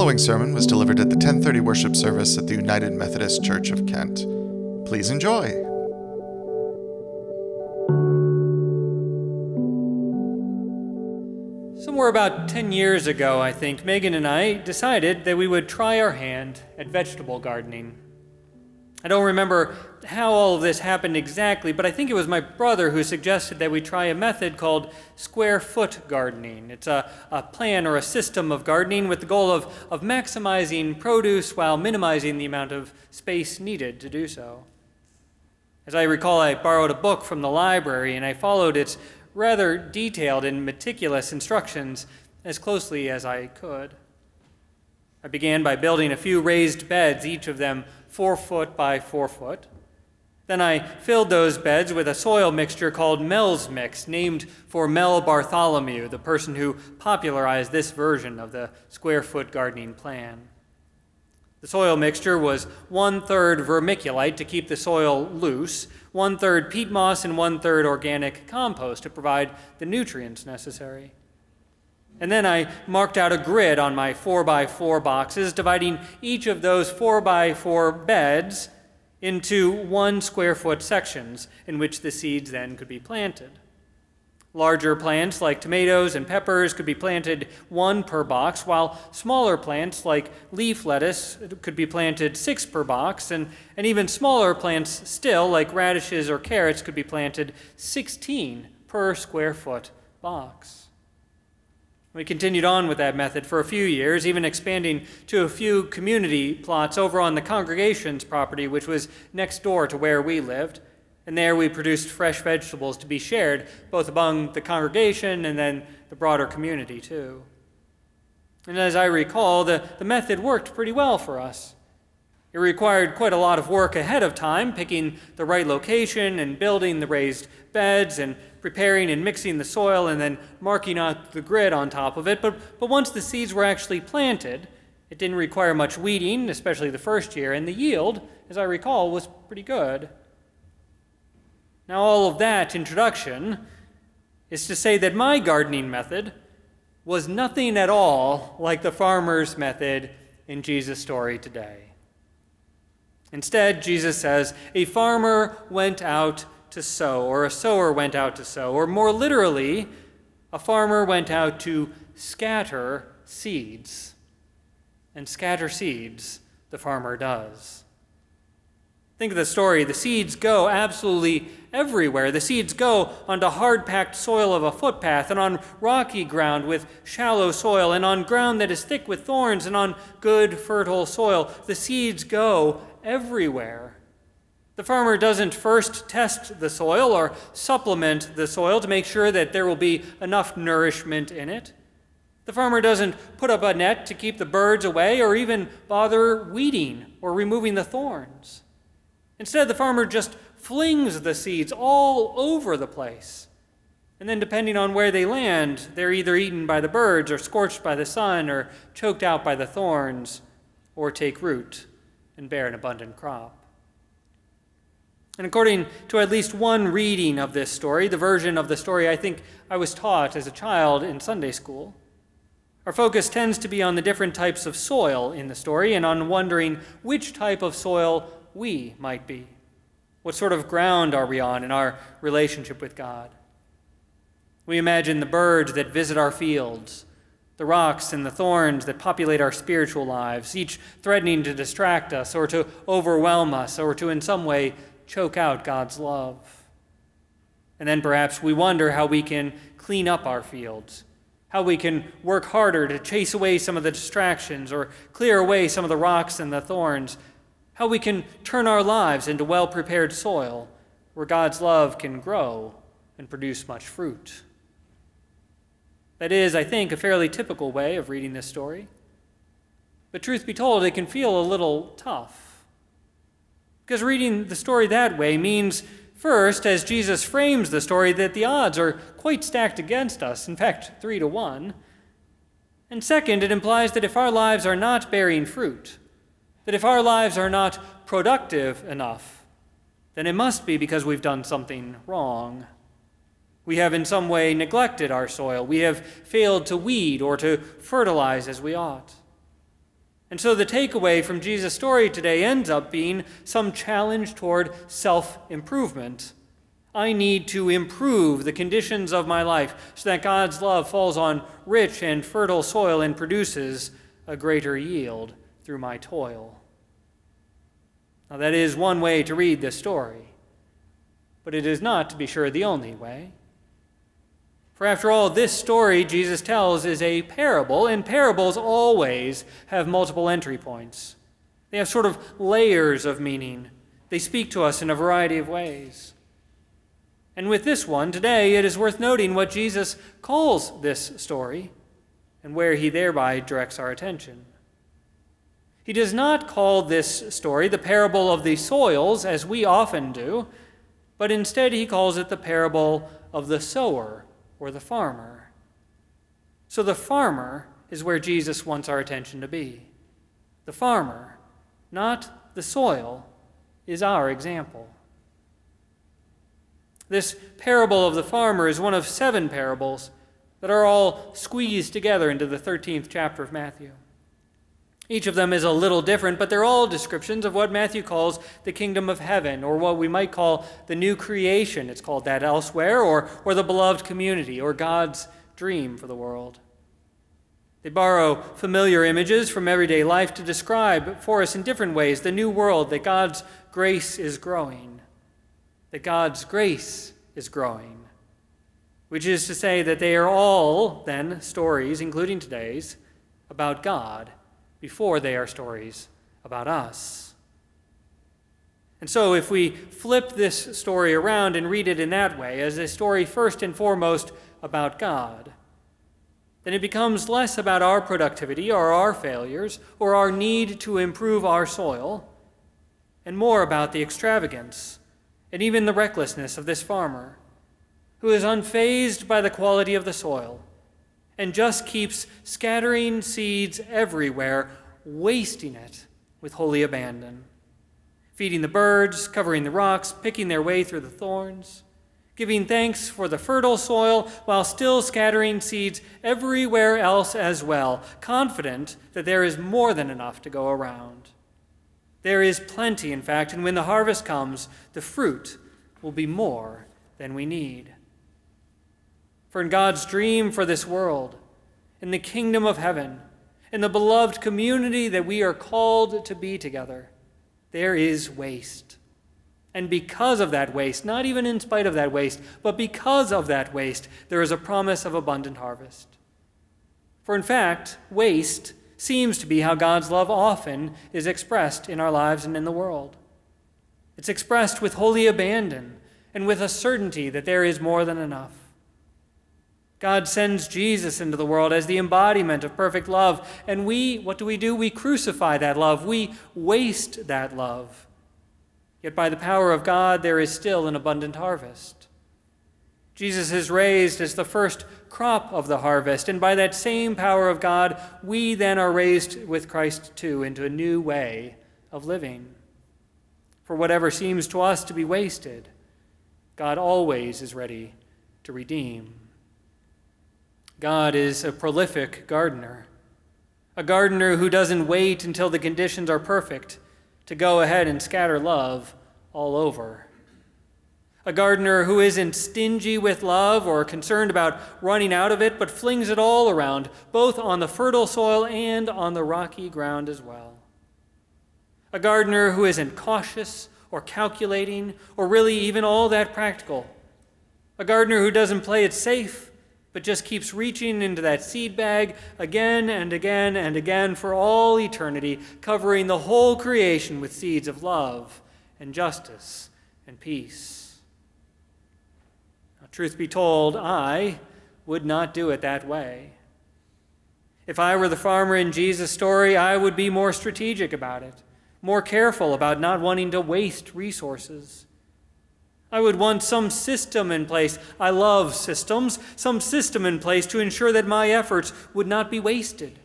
following sermon was delivered at the 1030 worship service at the United Methodist Church of Kent. Please enjoy. Somewhere about 10 years ago, I think, Megan and I decided that we would try our hand at vegetable gardening. I don't remember how all of this happened exactly, but I think it was my brother who suggested that we try a method called square foot gardening. It's a, a plan or a system of gardening with the goal of, of maximizing produce while minimizing the amount of space needed to do so. As I recall, I borrowed a book from the library and I followed its rather detailed and meticulous instructions as closely as I could. I began by building a few raised beds, each of them four foot by four foot. Then I filled those beds with a soil mixture called Mel's Mix, named for Mel Bartholomew, the person who popularized this version of the square foot gardening plan. The soil mixture was one third vermiculite to keep the soil loose, one third peat moss, and one third organic compost to provide the nutrients necessary. And then I marked out a grid on my 4x4 boxes, dividing each of those 4x4 beds into one square foot sections in which the seeds then could be planted. Larger plants like tomatoes and peppers could be planted one per box, while smaller plants like leaf lettuce could be planted six per box, and, and even smaller plants still, like radishes or carrots, could be planted 16 per square foot box. We continued on with that method for a few years, even expanding to a few community plots over on the congregation's property, which was next door to where we lived. And there we produced fresh vegetables to be shared both among the congregation and then the broader community, too. And as I recall, the, the method worked pretty well for us. It required quite a lot of work ahead of time, picking the right location and building the raised beds and preparing and mixing the soil and then marking out the grid on top of it. But, but once the seeds were actually planted, it didn't require much weeding, especially the first year, and the yield, as I recall, was pretty good. Now, all of that introduction is to say that my gardening method was nothing at all like the farmer's method in Jesus' story today. Instead, Jesus says, A farmer went out to sow, or a sower went out to sow, or more literally, a farmer went out to scatter seeds. And scatter seeds the farmer does. Think of the story. The seeds go absolutely everywhere. The seeds go onto hard packed soil of a footpath, and on rocky ground with shallow soil, and on ground that is thick with thorns, and on good, fertile soil. The seeds go everywhere. The farmer doesn't first test the soil or supplement the soil to make sure that there will be enough nourishment in it. The farmer doesn't put up a net to keep the birds away or even bother weeding or removing the thorns. Instead, the farmer just flings the seeds all over the place. And then, depending on where they land, they're either eaten by the birds or scorched by the sun or choked out by the thorns or take root and bear an abundant crop. And according to at least one reading of this story, the version of the story I think I was taught as a child in Sunday school, our focus tends to be on the different types of soil in the story and on wondering which type of soil we might be. What sort of ground are we on in our relationship with God? We imagine the birds that visit our fields, the rocks and the thorns that populate our spiritual lives, each threatening to distract us or to overwhelm us or to in some way choke out God's love. And then perhaps we wonder how we can clean up our fields, how we can work harder to chase away some of the distractions or clear away some of the rocks and the thorns, how we can turn our lives into well prepared soil where God's love can grow and produce much fruit. That is, I think, a fairly typical way of reading this story. But truth be told, it can feel a little tough. Because reading the story that way means, first, as Jesus frames the story, that the odds are quite stacked against us, in fact, three to one. And second, it implies that if our lives are not bearing fruit, that if our lives are not productive enough, then it must be because we've done something wrong. We have in some way neglected our soil. We have failed to weed or to fertilize as we ought. And so the takeaway from Jesus' story today ends up being some challenge toward self improvement. I need to improve the conditions of my life so that God's love falls on rich and fertile soil and produces a greater yield through my toil. Now, that is one way to read this story, but it is not, to be sure, the only way. For after all, this story Jesus tells is a parable, and parables always have multiple entry points. They have sort of layers of meaning. They speak to us in a variety of ways. And with this one, today, it is worth noting what Jesus calls this story and where he thereby directs our attention. He does not call this story the parable of the soils, as we often do, but instead he calls it the parable of the sower or the farmer. So the farmer is where Jesus wants our attention to be. The farmer, not the soil, is our example. This parable of the farmer is one of seven parables that are all squeezed together into the 13th chapter of Matthew. Each of them is a little different, but they're all descriptions of what Matthew calls the kingdom of heaven, or what we might call the new creation. It's called that elsewhere, or, or the beloved community, or God's dream for the world. They borrow familiar images from everyday life to describe for us in different ways the new world that God's grace is growing. That God's grace is growing. Which is to say that they are all, then, stories, including today's, about God before they are stories about us. And so, if we flip this story around and read it in that way, as a story first and foremost about God, then it becomes less about our productivity or our failures or our need to improve our soil, and more about the extravagance and even the recklessness of this farmer, who is unfazed by the quality of the soil and just keeps scattering seeds everywhere, wasting it with holy abandon. Feeding the birds, covering the rocks, picking their way through the thorns, giving thanks for the fertile soil while still scattering seeds everywhere else as well, confident that there is more than enough to go around. There is plenty, in fact, and when the harvest comes, the fruit will be more than we need. For in God's dream for this world, in the kingdom of heaven, in the beloved community that we are called to be together, there is waste. And because of that waste, not even in spite of that waste, but because of that waste, there is a promise of abundant harvest. For in fact, waste seems to be how God's love often is expressed in our lives and in the world. It's expressed with holy abandon and with a certainty that there is more than enough. God sends Jesus into the world as the embodiment of perfect love. And we, what do we do? We crucify that love. We waste that love. Yet by the power of God, there is still an abundant harvest. Jesus is raised as the first crop of the harvest, and by that same power of God, we then are raised with Christ too into a new way of living. For whatever seems to us to be wasted, God always is ready to redeem. God is a prolific gardener, a gardener who doesn't wait until the conditions are perfect to go ahead and scatter love all over. A gardener who isn't stingy with love or concerned about running out of it, but flings it all around, both on the fertile soil and on the rocky ground as well. A gardener who isn't cautious or calculating or really even all that practical. A gardener who doesn't play it safe but just keeps reaching into that seed bag again and again and again for all eternity, covering the whole creation with seeds of love and justice and peace. Now, truth be told, I would not do it that way. If I were the farmer in Jesus' story, I would be more strategic about it, more careful about not wanting to waste resources. I would want some system in place. I love systems, some system in place to ensure that my efforts would not be wasted,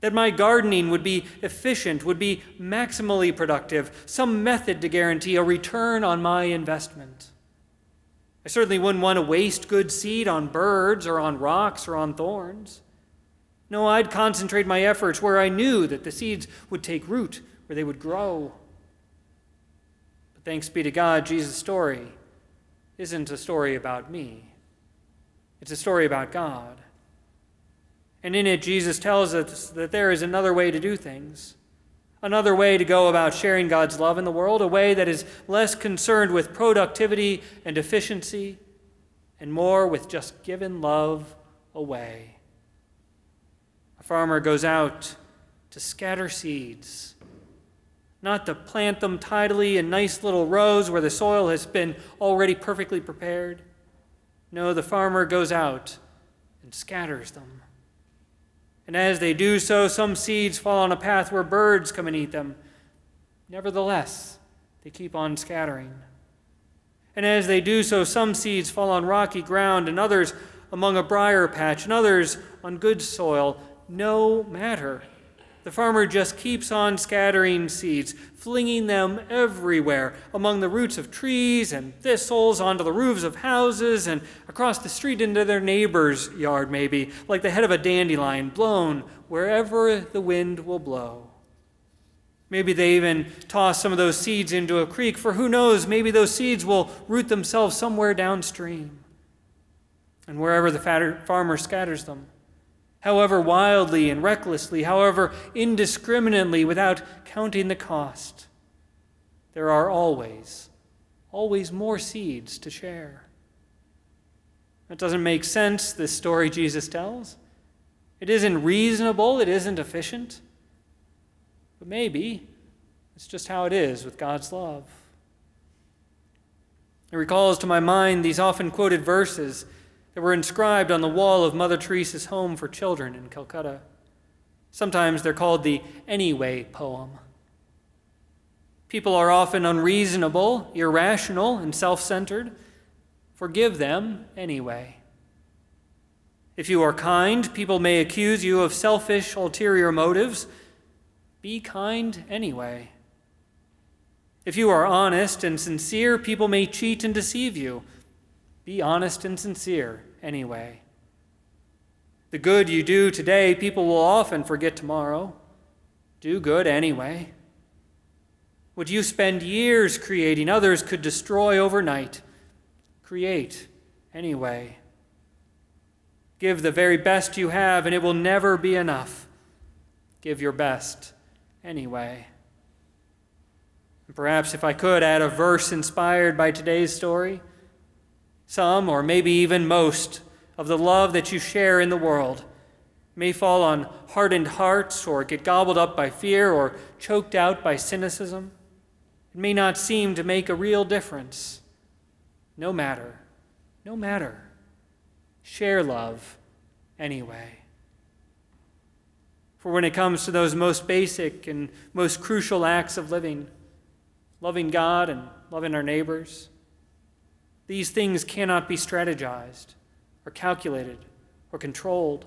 that my gardening would be efficient, would be maximally productive, some method to guarantee a return on my investment. I certainly wouldn't want to waste good seed on birds or on rocks or on thorns. No, I'd concentrate my efforts where I knew that the seeds would take root, where they would grow. But thanks be to God, Jesus' story isn't a story about me, it's a story about God. And in it, Jesus tells us that there is another way to do things, another way to go about sharing God's love in the world, a way that is less concerned with productivity and efficiency and more with just giving love away. A farmer goes out to scatter seeds, not to plant them tidily in nice little rows where the soil has been already perfectly prepared. No, the farmer goes out and scatters them. And as they do so, some seeds fall on a path where birds come and eat them. Nevertheless, they keep on scattering. And as they do so, some seeds fall on rocky ground, and others among a briar patch, and others on good soil. No matter. The farmer just keeps on scattering seeds, flinging them everywhere among the roots of trees and thistles, onto the roofs of houses, and across the street into their neighbor's yard, maybe, like the head of a dandelion, blown wherever the wind will blow. Maybe they even toss some of those seeds into a creek, for who knows, maybe those seeds will root themselves somewhere downstream. And wherever the farmer scatters them, however wildly and recklessly, however indiscriminately, without counting the cost, there are always, always more seeds to share. That doesn't make sense, this story Jesus tells. It isn't reasonable, it isn't efficient. But maybe it's just how it is with God's love. It recalls to my mind these often quoted verses that were inscribed on the wall of Mother Teresa's home for children in Calcutta. Sometimes they're called the Anyway poem. People are often unreasonable, irrational, and self centered. Forgive them anyway. If you are kind, people may accuse you of selfish, ulterior motives be kind anyway. If you are honest and sincere, people may cheat and deceive you. Be honest and sincere anyway. The good you do today, people will often forget tomorrow. Do good anyway. What you spend years creating, others could destroy overnight. Create anyway. Give the very best you have, and it will never be enough. Give your best anyway. And perhaps if I could add a verse inspired by today's story, some or maybe even most of the love that you share in the world may fall on hardened hearts or get gobbled up by fear or choked out by cynicism. It may not seem to make a real difference. No matter. No matter. Share love anyway. For when it comes to those most basic and most crucial acts of living, loving God and loving our neighbors, these things cannot be strategized or calculated or controlled.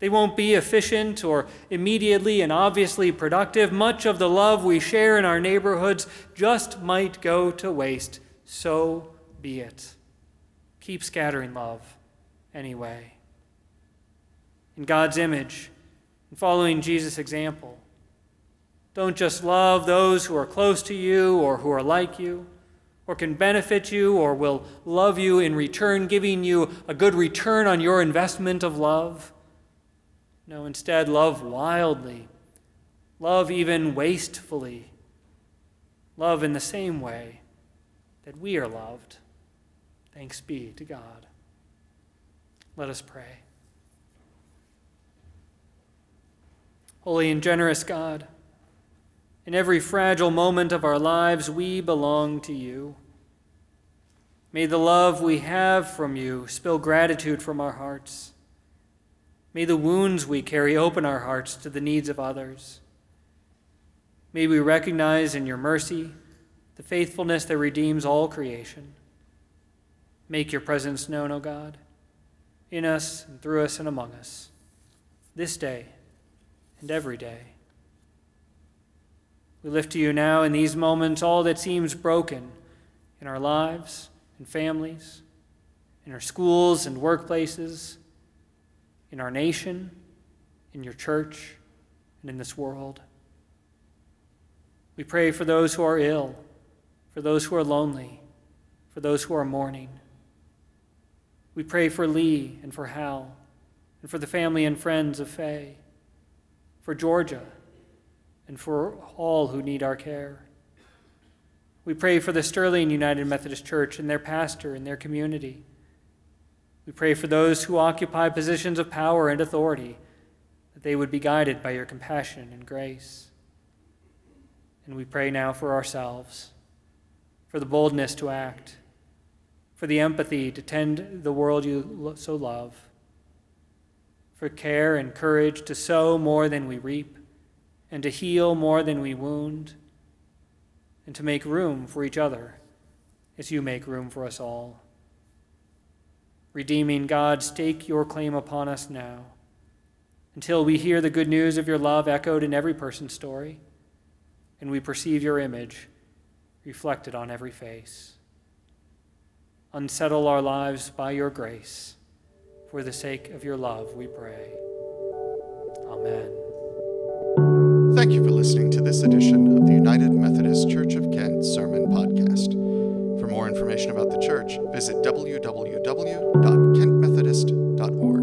They won't be efficient or immediately and obviously productive. Much of the love we share in our neighborhoods just might go to waste. So be it. Keep scattering love anyway. In God's image, and following Jesus' example. Don't just love those who are close to you or who are like you or can benefit you or will love you in return, giving you a good return on your investment of love. No, instead, love wildly, love even wastefully, love in the same way that we are loved. Thanks be to God. Let us pray. Holy and generous God, in every fragile moment of our lives, we belong to you. May the love we have from you spill gratitude from our hearts. May the wounds we carry open our hearts to the needs of others. May we recognize in your mercy the faithfulness that redeems all creation. Make your presence known, O God, in us and through us and among us, this day and every day. We lift to you now in these moments all that seems broken in our lives and families, in our schools and workplaces, in our nation in your church, and in this world. We pray for those who are ill, for those who are lonely, for those who are mourning. We pray for Lee and for Hal, and for the family and friends of Faye, for Georgia, and for all who need our care. We pray for the Sterling United Methodist Church and their pastor and their community. We pray for those who occupy positions of power and authority, that they would be guided by your compassion and grace. And we pray now for ourselves, for the boldness to act, for the empathy to tend the world you so love, for care and courage to sow more than we reap, and to heal more than we wound, and to make room for each other as you make room for us all. Redeeming God, stake your claim upon us now until we hear the good news of your love echoed in every person's story and we perceive your image reflected on every face. Unsettle our lives by your grace. For the sake of your love, we pray. Amen. Thank you for listening to this edition of the United Methodist Church of Kent Sermon Podcast. For more information about the church, visit www.kentmethodist.com.